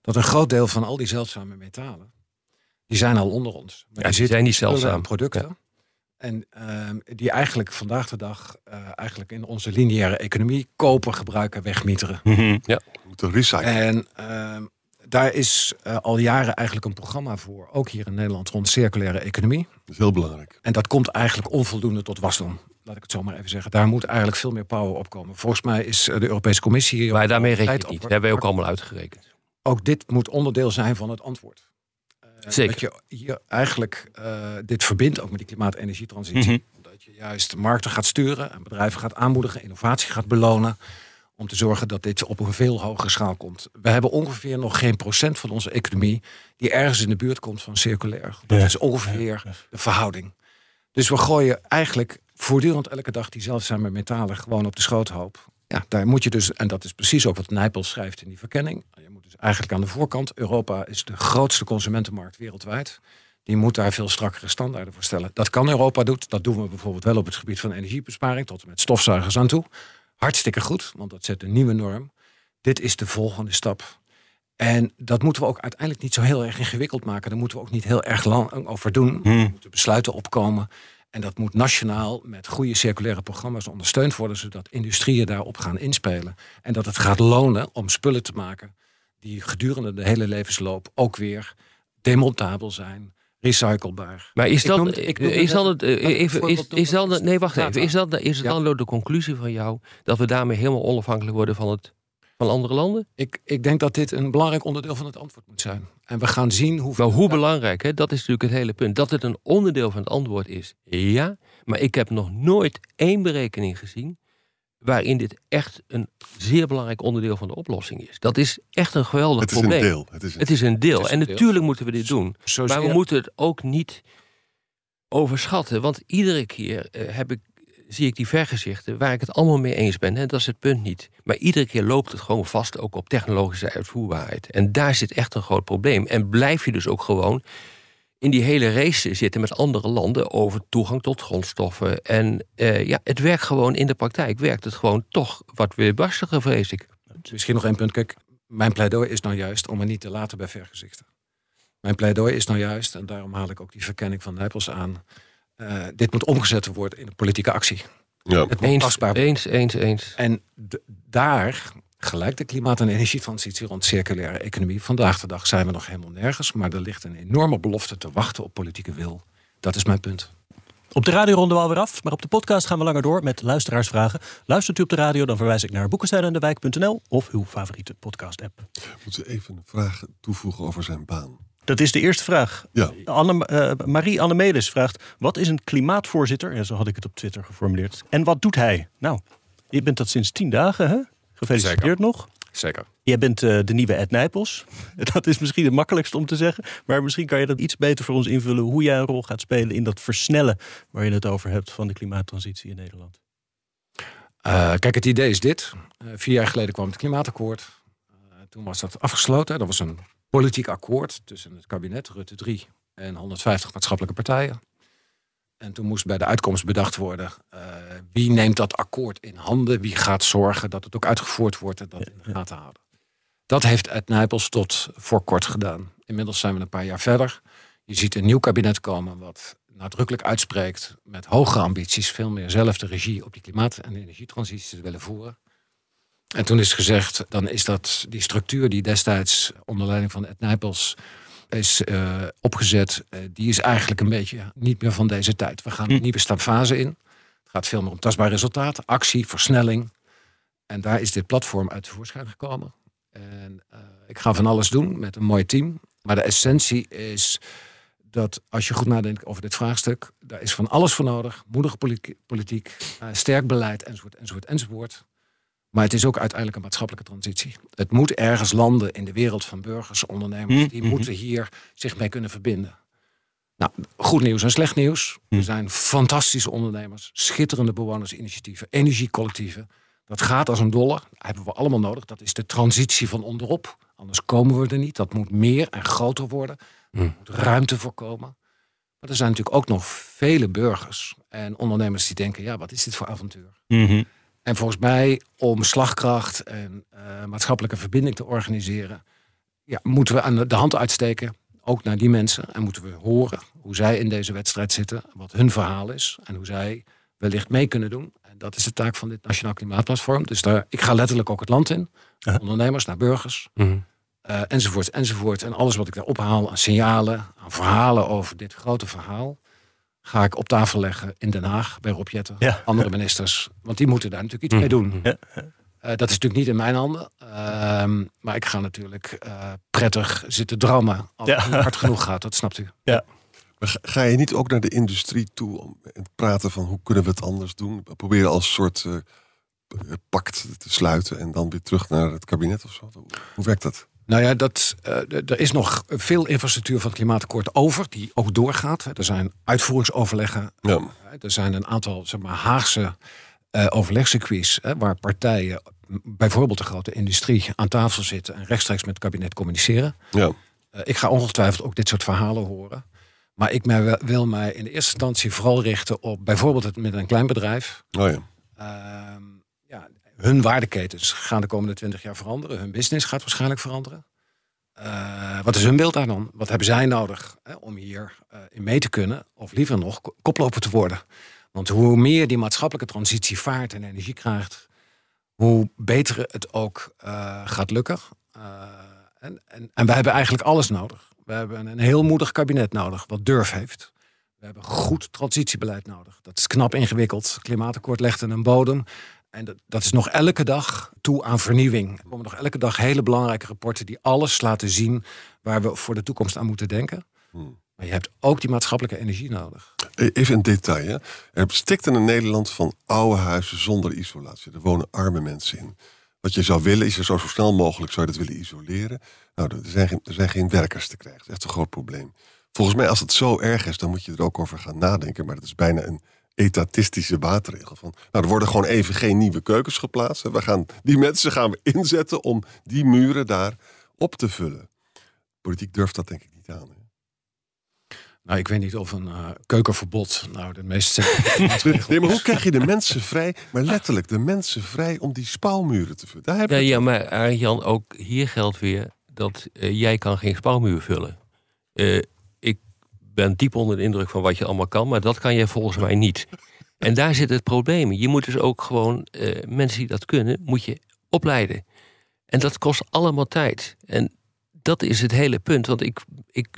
dat een groot deel van al die zeldzame metalen, die zijn al onder ons. Maar die zitten zijn niet zeldzaam. producten. En ehm, die eigenlijk vandaag de dag eh, eigenlijk in onze lineaire economie kopen, gebruiken, wegmieteren. We moeten recyclen. En ehm, daar is eh, al jaren eigenlijk een programma voor, ook hier in Nederland, rond circulaire economie. Dat is heel belangrijk. En dat komt eigenlijk onvoldoende tot wasdom. Laat ik het zo maar even zeggen. Daar moet eigenlijk veel meer power op komen. Volgens mij is eh, de Europese Commissie hier Maar daarmee reken tijd je het niet. Dat hebben we ook allemaal uitgerekend. Ook dit moet onderdeel zijn van het antwoord. Eh, Zeker. Dat je hier eigenlijk eh, dit verbindt ook met die klimaat-energietransitie. Mhm. Dat je juist markten gaat sturen en bedrijven gaat aanmoedigen, innovatie gaat belonen. Om te zorgen dat dit op een veel hogere schaal komt. We hebben ongeveer nog geen procent van onze economie die ergens in de buurt komt van circulair. Dat Ja. is ongeveer de verhouding. Dus we gooien eigenlijk voortdurend elke dag die zeldzame metalen gewoon op de schroothoop. Ja, daar moet je dus, en dat is precies ook wat Nijpels schrijft in die verkenning. Je moet dus eigenlijk aan de voorkant, Europa is de grootste consumentenmarkt wereldwijd. Die moet daar veel strakkere standaarden voor stellen. Dat kan Europa doen. Dat doen we bijvoorbeeld wel op het gebied van energiebesparing, tot en met stofzuigers aan toe. Hartstikke goed, want dat zet een nieuwe norm. Dit is de volgende stap. En dat moeten we ook uiteindelijk niet zo heel erg ingewikkeld maken. Daar moeten we ook niet heel erg lang over doen. Er moeten besluiten opkomen. En dat moet nationaal met goede circulaire programma's ondersteund worden, zodat industrieën daarop gaan inspelen. En dat het gaat lonen om spullen te maken die gedurende de hele levensloop ook weer demontabel zijn, recyclebaar. Maar is dat, is een is, noemen. nee, wacht even. Is, dat, is het dan de conclusie van jou dat we daarmee helemaal onafhankelijk worden van, het, van andere landen? Ik, ik denk dat dit een belangrijk onderdeel van het antwoord moet zijn. En we gaan zien hoe. Maar hoe belangrijk, hè? dat is natuurlijk het hele punt. Dat het een onderdeel van het antwoord is, ja. Maar ik heb nog nooit één berekening gezien waarin dit echt een zeer belangrijk onderdeel van de oplossing is. Dat is echt een geweldig Het is een probleem. deel. Het is een Het is een deel. Het is en een deel. natuurlijk moeten we dit doen. Zozeer- Maar we moeten het ook niet overschatten. Want iedere keer eh, heb ik, zie ik die vergezichten waar ik het allemaal mee eens ben. En dat is het punt niet. Maar iedere keer loopt het gewoon vast ook op technologische uitvoerbaarheid. En daar zit echt een groot probleem. En blijf je dus ook gewoon in die hele race zitten met andere landen over toegang tot grondstoffen. En eh, ja, het werkt gewoon in de praktijk. Werkt het gewoon toch wat weerbarstiger, vrees ik. Misschien nog één punt. Kijk, mijn pleidooi is nou juist om er niet te laten bij vergezichten. Mijn pleidooi is nou juist, en daarom haal ik ook die verkenning van Nijpels aan. eh, dit moet omgezet worden in een politieke actie. Ja. Het moet Eens, tastbaar worden. eens, eens, eens. En daar, gelijk de klimaat- en energietransitie rond circulaire economie. Vandaag de dag zijn we nog helemaal nergens. Maar er ligt een enorme belofte te wachten op politieke wil. Dat is mijn punt. Op de radio ronden we alweer af, maar op de podcast gaan we langer door met luisteraarsvragen. Luistert u op de radio, dan verwijs ik naar boekensteinendewijk.nl of uw favoriete podcast-app. Moeten we even een vraag toevoegen over zijn baan? Dat is de eerste vraag. Ja. Anne, eh, Marie Anne Melis vraagt: Wat is een klimaatvoorzitter? Ja, zo had ik het op Twitter geformuleerd. En wat doet hij? Nou, je bent dat sinds tien dagen, hè? Gefeliciteerd Zeker. nog. Zeker. Jij bent eh, de nieuwe Ed Nijpels. [LAUGHS] Dat is misschien het makkelijkst om te zeggen. Maar misschien kan je dat iets beter voor ons invullen. Hoe jij een rol gaat spelen in dat versnellen waar je het over hebt van de klimaattransitie in Nederland. Eh, kijk, het idee is dit. Eh, vier jaar geleden kwam het klimaatakkoord. Toen was dat afgesloten. Dat was een politiek akkoord tussen het kabinet, Rutte 3 en 150 maatschappelijke partijen. En toen moest bij de uitkomst bedacht worden... eh, wie neemt dat akkoord in handen? Wie gaat zorgen dat het ook uitgevoerd wordt en dat in de gaten houden? Dat heeft Ed Nijpels tot voor kort gedaan. Inmiddels zijn we een paar jaar verder. Je ziet een nieuw kabinet komen wat nadrukkelijk uitspreekt met hogere ambities, veel meer zelf de regie op die klimaat- en energietransitie te willen voeren. En toen is gezegd, dan is dat die structuur die destijds onder leiding van Ed Nijpels is eh, opgezet, eh, die is eigenlijk een beetje niet meer van deze tijd. We gaan een nieuwe stapfase in. Het gaat veel meer om tastbaar resultaat, actie, versnelling. En daar is dit platform uit tevoorschijn gekomen. En eh, ik ga van alles doen met een mooi team. Maar de essentie is dat als je goed nadenkt over dit vraagstuk, daar is van alles voor nodig. Moedige politiek, sterk beleid, enzovoort, enzovoort, enzovoort. Maar het is ook uiteindelijk een maatschappelijke transitie. Het moet ergens landen in de wereld van burgers, ondernemers. Die moeten hier zich mee kunnen verbinden. Nou, goed nieuws en slecht nieuws. Er zijn fantastische ondernemers, schitterende bewonersinitiatieven, energiecollectieven. Dat gaat als een dolle. Dat hebben we allemaal nodig. Dat is de transitie van onderop. Anders komen we er niet. Dat moet meer en groter worden. Er moet ruimte voorkomen. Maar er zijn natuurlijk ook nog vele burgers en ondernemers die denken: ja, wat is dit voor avontuur? En volgens mij, om slagkracht en eh, maatschappelijke verbinding te organiseren, ja, moeten we aan de, hand uitsteken, ook naar die mensen. En moeten we horen hoe zij in deze wedstrijd zitten, wat hun verhaal is en hoe zij wellicht mee kunnen doen. En dat is de taak van dit Nationaal Klimaatplatform. Dus daar, ik ga letterlijk ook het land in, ondernemers naar burgers, Mhm. eh, enzovoort, enzovoort. En alles wat ik daar ophaal aan signalen, aan verhalen over dit grote verhaal, ga ik op tafel leggen in Den Haag bij Rob Jetten, Ja. andere ministers. Want die moeten daar natuurlijk iets mee doen. Ja. Eh, dat is natuurlijk niet in mijn handen. Ehm, maar ik ga natuurlijk eh, prettig zitten dromen als Ja. het hard genoeg gaat. Dat snapt u. Maar ga- je niet ook naar de industrie toe om te praten van hoe kunnen we het anders doen? Proberen als soort eh, pact te sluiten en dan weer terug naar het kabinet of zo? Hoe werkt dat? Nou ja, dat, eh, er is nog veel infrastructuur van het klimaatakkoord over, die ook doorgaat. Er zijn uitvoeringsoverleggen. Ja. Er zijn een aantal zeg maar, Haagse eh overlegcircuits waar partijen, bijvoorbeeld de grote industrie, aan tafel zitten en rechtstreeks met het kabinet communiceren. Ja. Eh, ik ga ongetwijfeld ook dit soort verhalen horen. Maar ik wil mij in de eerste instantie vooral richten op bijvoorbeeld het midden- en kleinbedrijf. Oh ja. Ehm, hun waardeketens gaan de komende twintig jaar veranderen. Hun business gaat waarschijnlijk veranderen. Eh, wat is hun beeld daar dan? Wat hebben zij nodig hè, om hier eh, in mee te kunnen? Of liever nog, ko- koploper te worden. Want hoe meer die maatschappelijke transitie vaart en energie krijgt... hoe beter het ook eh, gaat lukken. En, en, en wij hebben eigenlijk alles nodig. We hebben een heel moedig kabinet nodig, wat durf heeft. We hebben goed transitiebeleid nodig. Dat is knap ingewikkeld. Klimaatakkoord legt een bodem. En dat, dat is nog elke dag toe aan vernieuwing. Er komen nog elke dag hele belangrijke rapporten die alles laten zien waar we voor de toekomst aan moeten denken. Hmm. Maar je hebt ook die maatschappelijke energie nodig. E- Even een detail. Hè. Er stikt in een Nederland van oude huizen zonder isolatie. Er wonen arme mensen in. Wat je zou willen is er zo, zo snel mogelijk zou je dat willen isoleren. Nou, er zijn, geen, er zijn geen werkers te krijgen. Dat is echt een groot probleem. Volgens mij, als het zo erg is, dan moet je er ook over gaan nadenken. Maar dat is bijna een etatistische maatregel. Van, nou, er worden gewoon even geen nieuwe keukens geplaatst. En we gaan, die mensen gaan we inzetten om die muren daar op te vullen. Politiek durft dat denk ik niet aan. Hè. Nou, ik weet niet of een eh, keukenverbod nou de meest... [LAUGHS] Nee, maar hoe krijg je de mensen vrij, maar letterlijk de mensen vrij om die spouwmuren te vullen? Daar heb Ja, ja, maar Arjan, ook hier geldt weer dat eh, jij kan geen spouwmuur vullen. Eh, ben diep onder de indruk van wat je allemaal kan, maar dat kan jij volgens mij niet. En daar zit het probleem. Je moet dus ook gewoon eh, mensen die dat kunnen, moet je opleiden. En dat kost allemaal tijd. En dat is het hele punt. Want ik, ik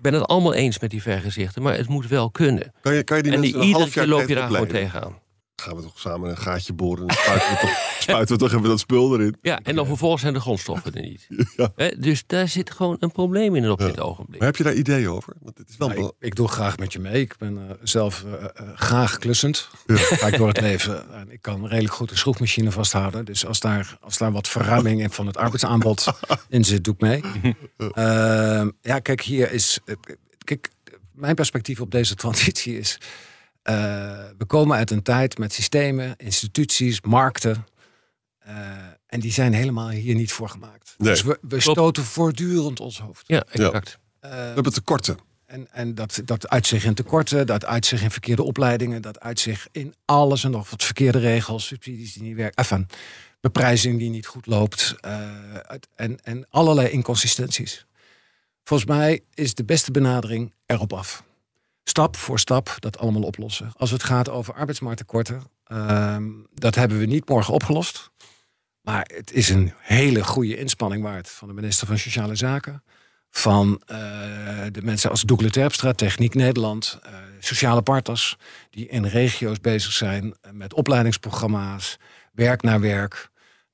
ben het allemaal eens met die vergezichten, maar het moet wel kunnen. Kan je, kan je die en mensen iedere half jaar keer loop je daar gewoon tegenaan. Gaan we toch samen een gaatje boren en spuiten we toch, [LAUGHS] spuiten we toch even dat spul erin? Ja, en dan vervolgens zijn de grondstoffen er niet. [LAUGHS] Ja. Hè, dus daar zit gewoon een probleem in op Ja. dit ogenblik. Maar heb je daar ideeën over? Want het is wel Nou, ik, doe graag met je mee. Ik ben eh, zelf eh, eh, graag klussend. Ga ik door het leven. En ik kan redelijk goed een schroefmachine vasthouden. Dus als daar, als daar wat verruiming in van het arbeidsaanbod [LAUGHS] in zit, doe ik mee. Ehm, ja, kijk, hier is. Kijk, mijn perspectief op deze transitie is. Eh, we komen uit een tijd met systemen, instituties, markten. eh, en die zijn helemaal hier niet voor gemaakt. Nee. Dus we, we stoten voortdurend ons hoofd. Ja, exact. Eh, we hebben tekorten. en, en dat, dat uit zich in tekorten, dat uit zich in verkeerde opleidingen, dat uit zich in alles en nog wat verkeerde regels, subsidies die niet werken, enfin, beprijzing die niet goed loopt eh, uit- en, en allerlei inconsistenties. Volgens mij is de beste benadering erop af. Stap voor stap dat allemaal oplossen. Als het gaat over arbeidsmarkttekorten, ehm, dat hebben we niet morgen opgelost. Maar het is een hele goede inspanning waard van de minister van Sociale Zaken van eh, de mensen als Doekle Terpstra, Techniek Nederland, eh, sociale partners die in regio's bezig zijn met opleidingsprogramma's, werk naar werk.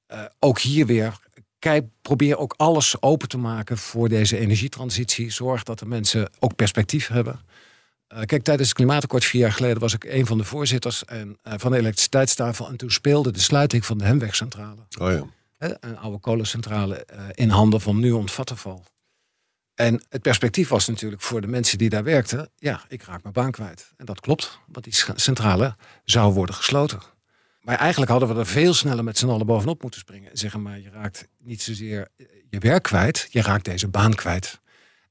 Eh, ook hier weer kijk, probeer ook alles open te maken voor deze energietransitie. Zorg dat de mensen ook perspectief hebben. Uh, kijk, tijdens het klimaatakkoord vier jaar geleden was ik een van de voorzitters en, uh, van de elektriciteitstafel. En toen speelde de sluiting van de Hemwegcentrale. Oh ja. Een oude kolencentrale uh, in handen van Nuon Vattenval. En het perspectief was natuurlijk voor de mensen die daar werkten, ja, ik raak mijn baan kwijt. En dat klopt, want die centrale zou worden gesloten. Maar eigenlijk hadden we er veel sneller met z'n allen bovenop moeten springen. En zeggen, maar je raakt niet zozeer je werk kwijt, je raakt deze baan kwijt.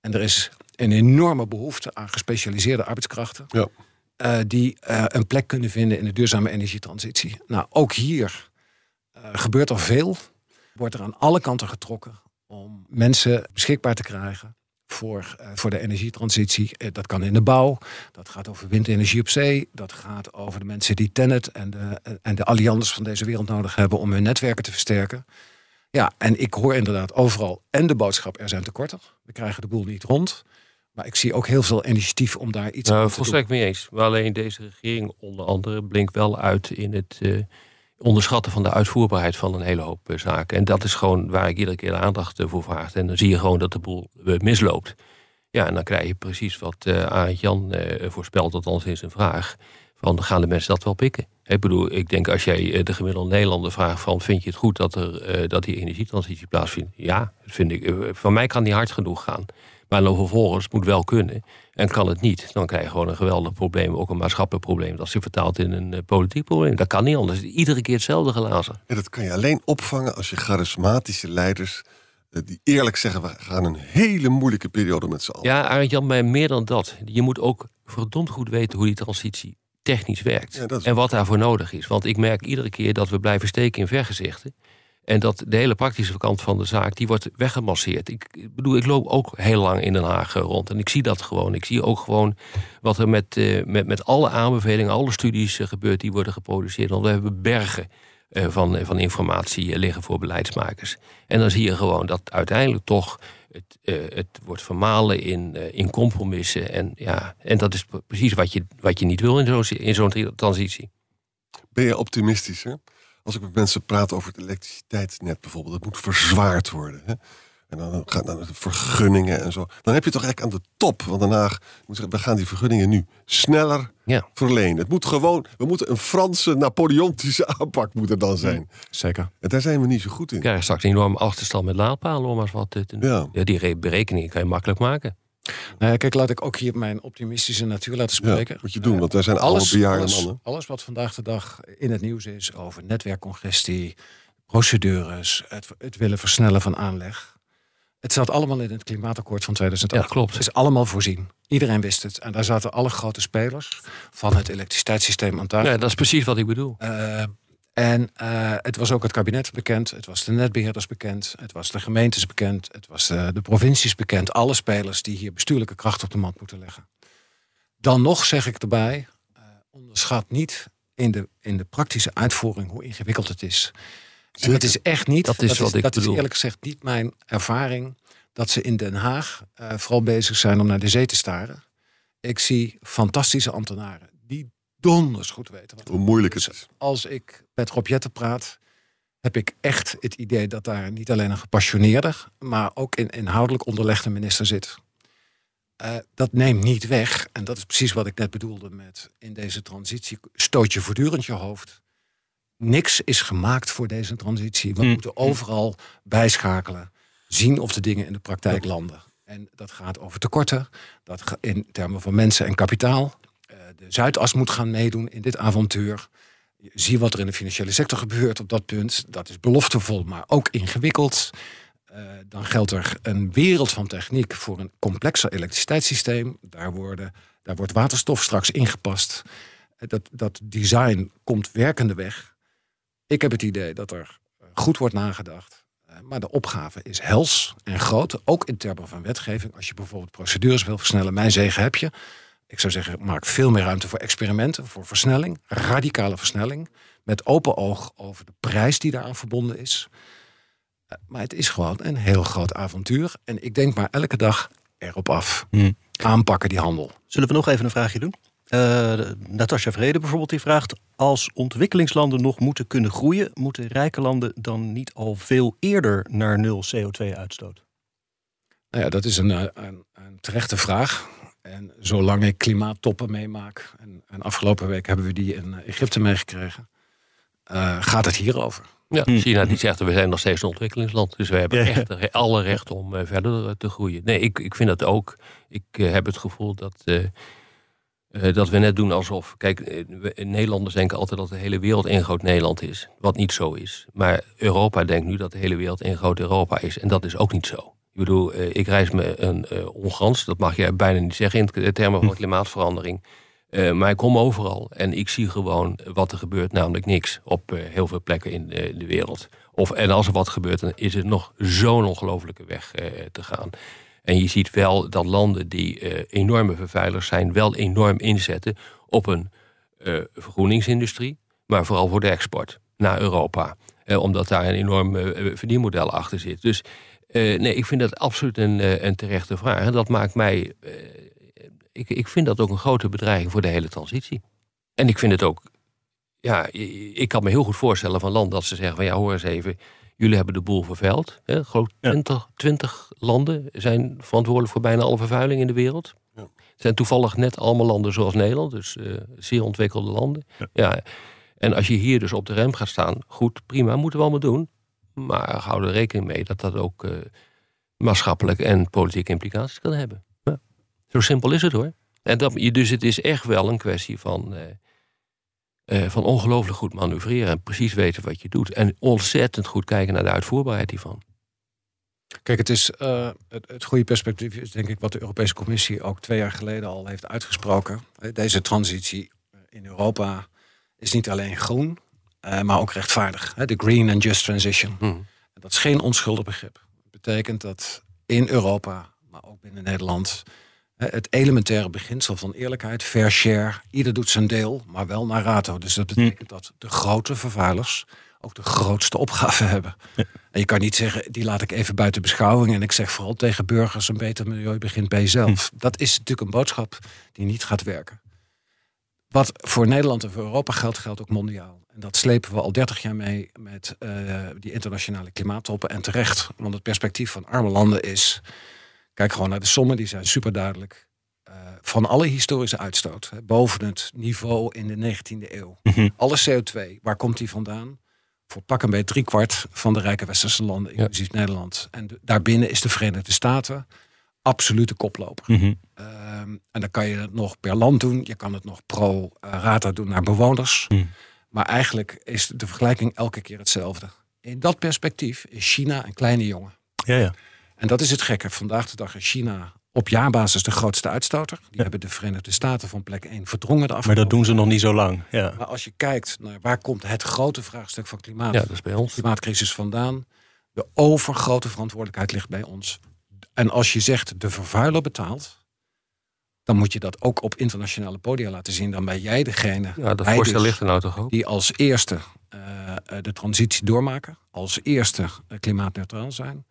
En er is een enorme behoefte aan gespecialiseerde arbeidskrachten. Ja. Uh, die uh, een plek kunnen vinden in de duurzame energietransitie. Nou, ook hier uh, gebeurt er veel. Wordt er aan alle kanten getrokken om mensen beschikbaar te krijgen voor, voor de energietransitie. Dat kan in de bouw, dat gaat over windenergie op zee, dat gaat over de mensen die Tennet en de, en de alliances van deze wereld nodig hebben om hun netwerken te versterken. Ja, en ik hoor inderdaad overal en de boodschap, er zijn tekorten. We krijgen de boel niet rond. Maar ik zie ook heel veel initiatief om daar iets nou, aan te volstrekt mee eens. Maar alleen deze regering onder andere blinkt wel uit in het uh, onderschatten van de uitvoerbaarheid van een hele hoop uh, zaken. En dat is gewoon waar ik iedere keer de aandacht uh, voor vraag. En dan zie je gewoon dat de boel misloopt. Ja, en dan krijg je precies wat uh, Arend Jan voorspelt, althans in zijn vraag. Van gaan de mensen dat wel pikken? Ik bedoel, ik denk als jij de gemiddelde Nederlander vraagt van vind je het goed dat, er, dat die energietransitie plaatsvindt? Ja, dat vind ik. Van mij kan die hard genoeg gaan. Maar dan vervolgens moet wel kunnen. En kan het niet, dan krijg je gewoon een geweldig probleem. Ook een maatschappelijk probleem. Dat zich vertaalt in een politiek probleem. Dat kan niet anders. Iedere keer hetzelfde glazen. En dat kan je alleen opvangen als je charismatische leiders... Die eerlijk zeggen, we gaan een hele moeilijke periode met z'n allen. Ja, Arend Jan, maar meer dan dat. Je moet ook verdomd goed weten hoe die transitie technisch werkt. Ja. En wat daarvoor nodig is. Want ik merk iedere keer dat we blijven steken in vergezichten. En dat de hele praktische kant van de zaak, die wordt weggemasseerd. Ik bedoel, ik loop ook heel lang in Den Haag rond. En ik zie dat gewoon. Ik zie ook gewoon wat er met, uh, met, met alle aanbevelingen, alle studies uh, gebeurt die worden geproduceerd. Want we hebben bergen van, van informatie liggen voor beleidsmakers. En dan zie je gewoon dat uiteindelijk toch het, het wordt vermalen in, in compromissen. En, ja, en dat is precies wat je, wat je niet wil in zo'n in zo'n transitie. Ben je optimistisch, hè? Als ik met mensen praat over het elektriciteitsnet bijvoorbeeld, dat moet verzwaard worden. Hè? En dan gaan dan de vergunningen en zo. Dan heb je toch eigenlijk aan de top. Want daarna we gaan die vergunningen nu sneller ja. verlenen. Het moet gewoon, we moeten een Franse Napoleontische aanpak moet er dan zijn. Zeker. En daar zijn we niet zo goed in. Krijgen straks een enorme achterstand met laadpalen om als wat te doen. Ja. ja. die berekeningen kan je makkelijk maken. Nou ja, kijk, laat ik ook hier mijn optimistische natuur laten spreken. Ja, moet je doen, want wij zijn alles, alle bejaarde alles, mannen. Alles wat vandaag de dag in het nieuws is over netwerkcongestie, procedures, het, het willen versnellen van aanleg. Het zat allemaal in het klimaatakkoord van 2008. Ja, klopt. Het is allemaal voorzien. Iedereen wist het. En daar zaten alle grote spelers van het elektriciteitssysteem aan tafel. Ja, dat is precies wat ik bedoel. Uh, en uh, het was ook het kabinet bekend, het was de netbeheerders bekend, het was de gemeentes bekend, het was de, de, provincies bekend. Alle spelers die hier bestuurlijke kracht op de mat moeten leggen. Dan nog zeg ik erbij, uh, onderschat niet in de, in de praktische uitvoering hoe ingewikkeld het is. En het is echt niet, dat is, dat wat is, ik dat bedoel. is eerlijk gezegd niet mijn ervaring, dat ze in Den Haag uh, vooral bezig zijn om naar de zee te staren. Ik zie fantastische ambtenaren die donders goed weten wat Hoe moeilijk het is. Als ik met Rob Jetten praat, heb ik echt het idee dat daar niet alleen een gepassioneerde, maar ook een inhoudelijk onderlegde minister zit. Uh, dat neemt niet weg, en dat is precies wat ik net bedoelde met in deze transitie stoot je voortdurend je hoofd. Niks is gemaakt voor deze transitie. We Mm. moeten overal bijschakelen, zien of de dingen in de praktijk landen. En dat gaat over tekorten, dat in termen van mensen en kapitaal. Uh, de Zuidas moet gaan meedoen in dit avontuur. Zie wat er in de financiële sector gebeurt op dat punt. Dat is beloftevol, maar ook ingewikkeld. Uh, dan geldt er een wereld van techniek voor een complexer elektriciteitssysteem. Daar, worden, daar wordt waterstof straks ingepast. Uh, dat, dat design komt werkende weg. Ik heb het idee dat er goed wordt nagedacht. Uh, maar de opgave is hels en groot. Ook in termen van wetgeving. Als je bijvoorbeeld procedures wil versnellen, mijn zegen heb je. Ik zou zeggen, maak veel meer ruimte voor experimenten, voor versnelling, radicale versnelling. Met open oog over de prijs die daaraan verbonden is. Uh, maar het is gewoon een heel groot avontuur. En ik denk maar elke dag erop af. Hmm. Aanpakken die handel. Zullen we nog even een vraagje doen? Uh, Natasja Vrede bijvoorbeeld die vraagt... als ontwikkelingslanden nog moeten kunnen groeien... moeten rijke landen dan niet al veel eerder naar nul CO2-uitstoot? Nou ja, dat is een, een, een, terechte vraag. En zolang ik klimaattoppen meemaak... En, en afgelopen week hebben we die in Egypte meegekregen... Uh, gaat het hierover. Ja, hm. China die zegt we zijn nog steeds een ontwikkelingsland. Dus we hebben echt alle recht om uh, verder te groeien. Nee, ik, ik vind dat ook. Ik uh, heb het gevoel dat, uh, dat we net doen alsof. Kijk, Nederlanders denken altijd dat de hele wereld één groot Nederland is. Wat niet zo is. Maar Europa denkt nu dat de hele wereld één groot Europa is. En dat is ook niet zo. Ik bedoel, ik reis me een ongans, dat mag je bijna niet zeggen in termen van hm. klimaatverandering. Uh, maar ik kom overal en ik zie gewoon wat er gebeurt, namelijk niks op uh, heel veel plekken in de, de, wereld. Of, en als er wat gebeurt, dan is het nog zo'n ongelofelijke weg uh, te gaan. En je ziet wel dat landen die enorme vervuilers zijn, wel enorm inzetten op een vergroeningsindustrie, maar vooral voor de export naar Europa. omdat daar een enorm verdienmodel achter zit. Dus nee, ik vind dat absoluut een, een terechte vraag. En dat maakt mij ik, ik vind dat ook een grote bedreiging voor de hele transitie. En ik vind het ook, ja, ik kan me heel goed voorstellen van land dat ze zeggen van ja, hoor eens even, jullie hebben de boel vervuild. Hè? 20, 20 landen zijn verantwoordelijk voor bijna alle vervuiling in de wereld. Ja. Het zijn toevallig net allemaal landen zoals Nederland, dus uh, zeer ontwikkelde landen. Ja. ja. En als je hier dus op de rem gaat staan, goed, prima, moeten we allemaal doen. Maar hou er rekening mee dat dat ook uh, maatschappelijke en politieke implicaties kan hebben. Zo simpel is het hoor. En dat, dus het is echt wel een kwestie van, uh, uh, van ongelooflijk goed manoeuvreren. En precies weten wat je doet. En ontzettend goed kijken naar de uitvoerbaarheid hiervan. Kijk, het, is, uh, het, het, goede perspectief is denk ik wat de Europese Commissie ook twee jaar geleden al heeft uitgesproken. Deze transitie in Europa is niet alleen groen, maar ook rechtvaardig. De Green and Just Transition. Hmm. Dat is geen onschuldig begrip. Dat betekent dat in Europa, maar ook binnen Nederland het elementaire beginsel van eerlijkheid, fair share. Ieder doet zijn deel, maar wel naar rato. Dus dat hm. betekent dat de grote vervuilers ook de grootste opgave [LAUGHS] hebben. En je kan niet zeggen, die laat ik even buiten beschouwing. En ik zeg vooral tegen burgers, een beter milieu begint bij jezelf. Hm. Dat is natuurlijk een boodschap die niet gaat werken. Wat voor Nederland en voor Europa geldt, geldt ook mondiaal. En dat slepen we al 30 jaar mee met uh, die internationale klimaattoppen. En terecht, want het perspectief van arme landen is Kijk gewoon naar de sommen, die zijn super duidelijk. Uh, van alle historische uitstoot, hè, boven het niveau in de 19e eeuw. Mhm. Alle CO2, waar komt die vandaan? Voor pak een beetje driekwart van de rijke westerse landen, inclusief Nederland. En daarbinnen is de Verenigde Staten absolute koploper. Mhm. Ehm, en dan kan je het nog per land doen. Je kan het nog pro rata doen naar bewoners. Mhm. Maar eigenlijk is de vergelijking elke keer hetzelfde. In dat perspectief is China een kleine jongen. Ja, ja. En dat is het gekke. Vandaag de dag is China op jaarbasis de grootste uitstoter. Die hebben de Verenigde Staten van plek 1 verdrongen. De maar dat doen ze nog niet zo lang. Ja. Maar als je kijkt naar waar komt het grote vraagstuk van klimaat, ja, dat is bij ons. klimaatcrisis vandaan. De overgrote verantwoordelijkheid ligt bij ons. En als je zegt de vervuiler betaalt, dan moet je dat ook op internationale podia laten zien. Dan ben jij degene ja, dat voorstel dus ligt er nou toch ook. die als eerste uh, de transitie doormaken, als eerste klimaatneutraal zijn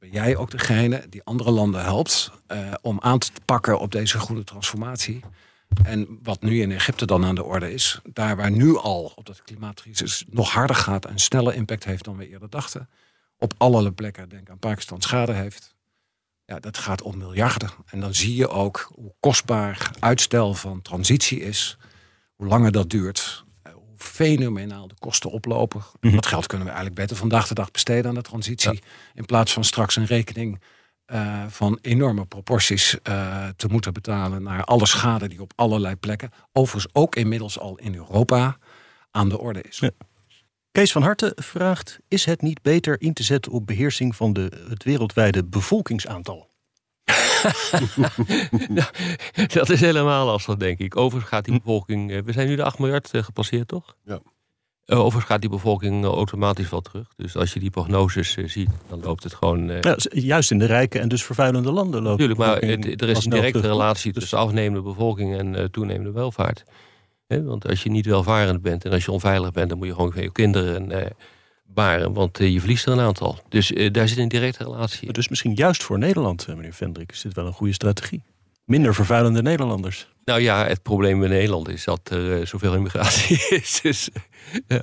ben jij ook degene die andere landen helpt uh, om aan te pakken op deze groene transformatie. En wat nu in Egypte dan aan de orde is, daar waar nu al op dat klimaatcrisis nog harder gaat en sneller impact heeft dan we eerder dachten, op allerlei plekken, denk aan Pakistan, schade heeft. Ja, dat gaat om miljarden. En dan zie je ook hoe kostbaar uitstel van transitie is, hoe langer dat duurt fenomenaal de kosten oplopen. Mm Dat geld kunnen we eigenlijk beter vandaag de dag besteden aan de transitie. In plaats van straks een rekening uh, van enorme proporties uh, te moeten betalen naar alle schade die op allerlei plekken, overigens ook inmiddels al in Europa, aan de orde is. Ja. Kees van Harten vraagt: Is het niet beter in te zetten op beheersing van de, het wereldwijde bevolkingsaantal? [LAUGHS] dat is helemaal lastig, denk ik. Overigens gaat die hm. bevolking. Eh, we zijn nu de 8 miljard eh, gepasseerd, toch? Ja. Uh, overigens gaat die bevolking automatisch wel terug. Dus als je die prognoses ziet, dan loopt het gewoon. Ja, juist in de rijke en dus vervuilende landen loopt Natuurlijk, maar er is een directe relatie tussen afnemende bevolking en toenemende welvaart. want als je niet welvarend bent en als je onveilig bent, dan moet je gewoon van je kinderen en want eh, je verliest er een aantal. Dus uh, daar zit een directe relatie. Dus misschien juist voor Nederland, eh, meneer Vendrik, is dit wel een goede strategie. Minder vervuilende Nederlanders. Nou ja, het probleem in Nederland is dat er uh, zoveel immigratie [LAUGHS] is. Dus, ja.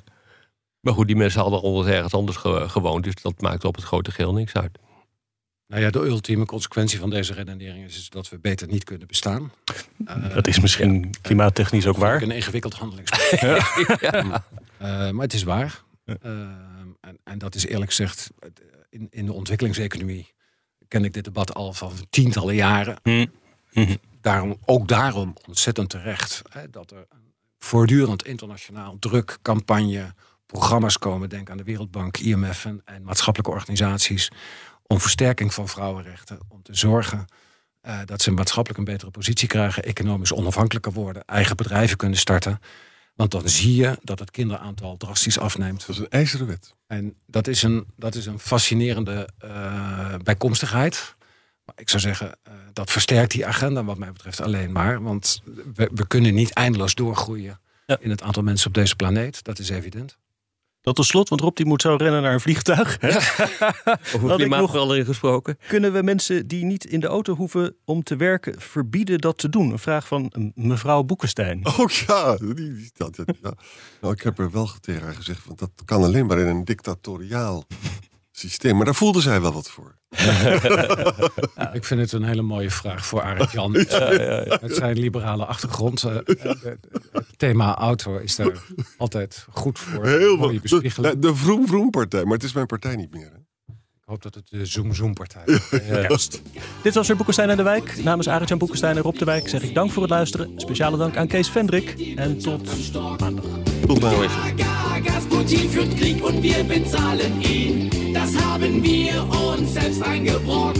Maar goed, die mensen hadden al ergens anders ge gewoond. Dus dat maakt op het grote geheel niks uit. Nou ja, de ultieme consequentie van deze redenering is dat we beter niet kunnen bestaan. [LAUGHS] Dat is misschien ja. klimaattechnisch ook waar. Een ingewikkeld handelingsplan. [LAUGHS] ja. uh, maar het is waar. Uh, en, en, dat is eerlijk gezegd, in, in de ontwikkelingseconomie ken ik dit debat al van tientallen jaren. Mm. Mm-hmm. Daarom, ook daarom ontzettend terecht hè, dat er voortdurend internationaal druk, campagne, programma's komen. Denk aan de Wereldbank, IMF en, en maatschappelijke organisaties om versterking van vrouwenrechten, om te zorgen uh, dat ze maatschappelijk een betere positie krijgen, economisch onafhankelijker worden, eigen bedrijven kunnen starten. Want dan zie je dat het kinderaantal drastisch afneemt. Dat is een ijzeren wet. En dat is een, dat is een fascinerende uh, bijkomstigheid. Maar ik zou zeggen, uh, dat versterkt die agenda wat mij betreft alleen maar. Want we, we kunnen niet eindeloos doorgroeien ja. in het aantal mensen op deze planeet. Dat is evident. Dat tot slot, want Rob die moet zo rennen naar een vliegtuig. Ja. [LAUGHS] Over klimaatverandering gesproken. Kunnen we mensen die niet in de auto hoeven om te werken verbieden dat te doen? Een vraag van mevrouw Boekenstein. [LAUGHS] Oh ja, die, dat, ja. Nou, ik heb er wel tegen haar gezegd, want dat kan alleen maar in een dictatoriaal systeem. Maar daar voelde zij wel wat voor. [LAUGHS] Ja, ik vind het een hele mooie vraag voor Arend Jan. [LAUGHS] Ja, ja, Met zijn liberale achtergrond. Uh, het thema auto is daar altijd goed voor. Heel mooie de, de Vroom Vroom partij, maar het is mijn partij niet meer. Hè? Ik hoop dat het de Zoom Zoom partij is. Dit was weer Boekenstein en de Wijk. Namens Arend Jan Boekenstein en Rob de Wijk zeg ik dank voor het luisteren. Speciale dank aan Kees Vendrik. En tot maandag. Tot maandag. Gasputin führt Krieg und wir bezahlen ihn. Das haben wir uns selbst eingebrockt.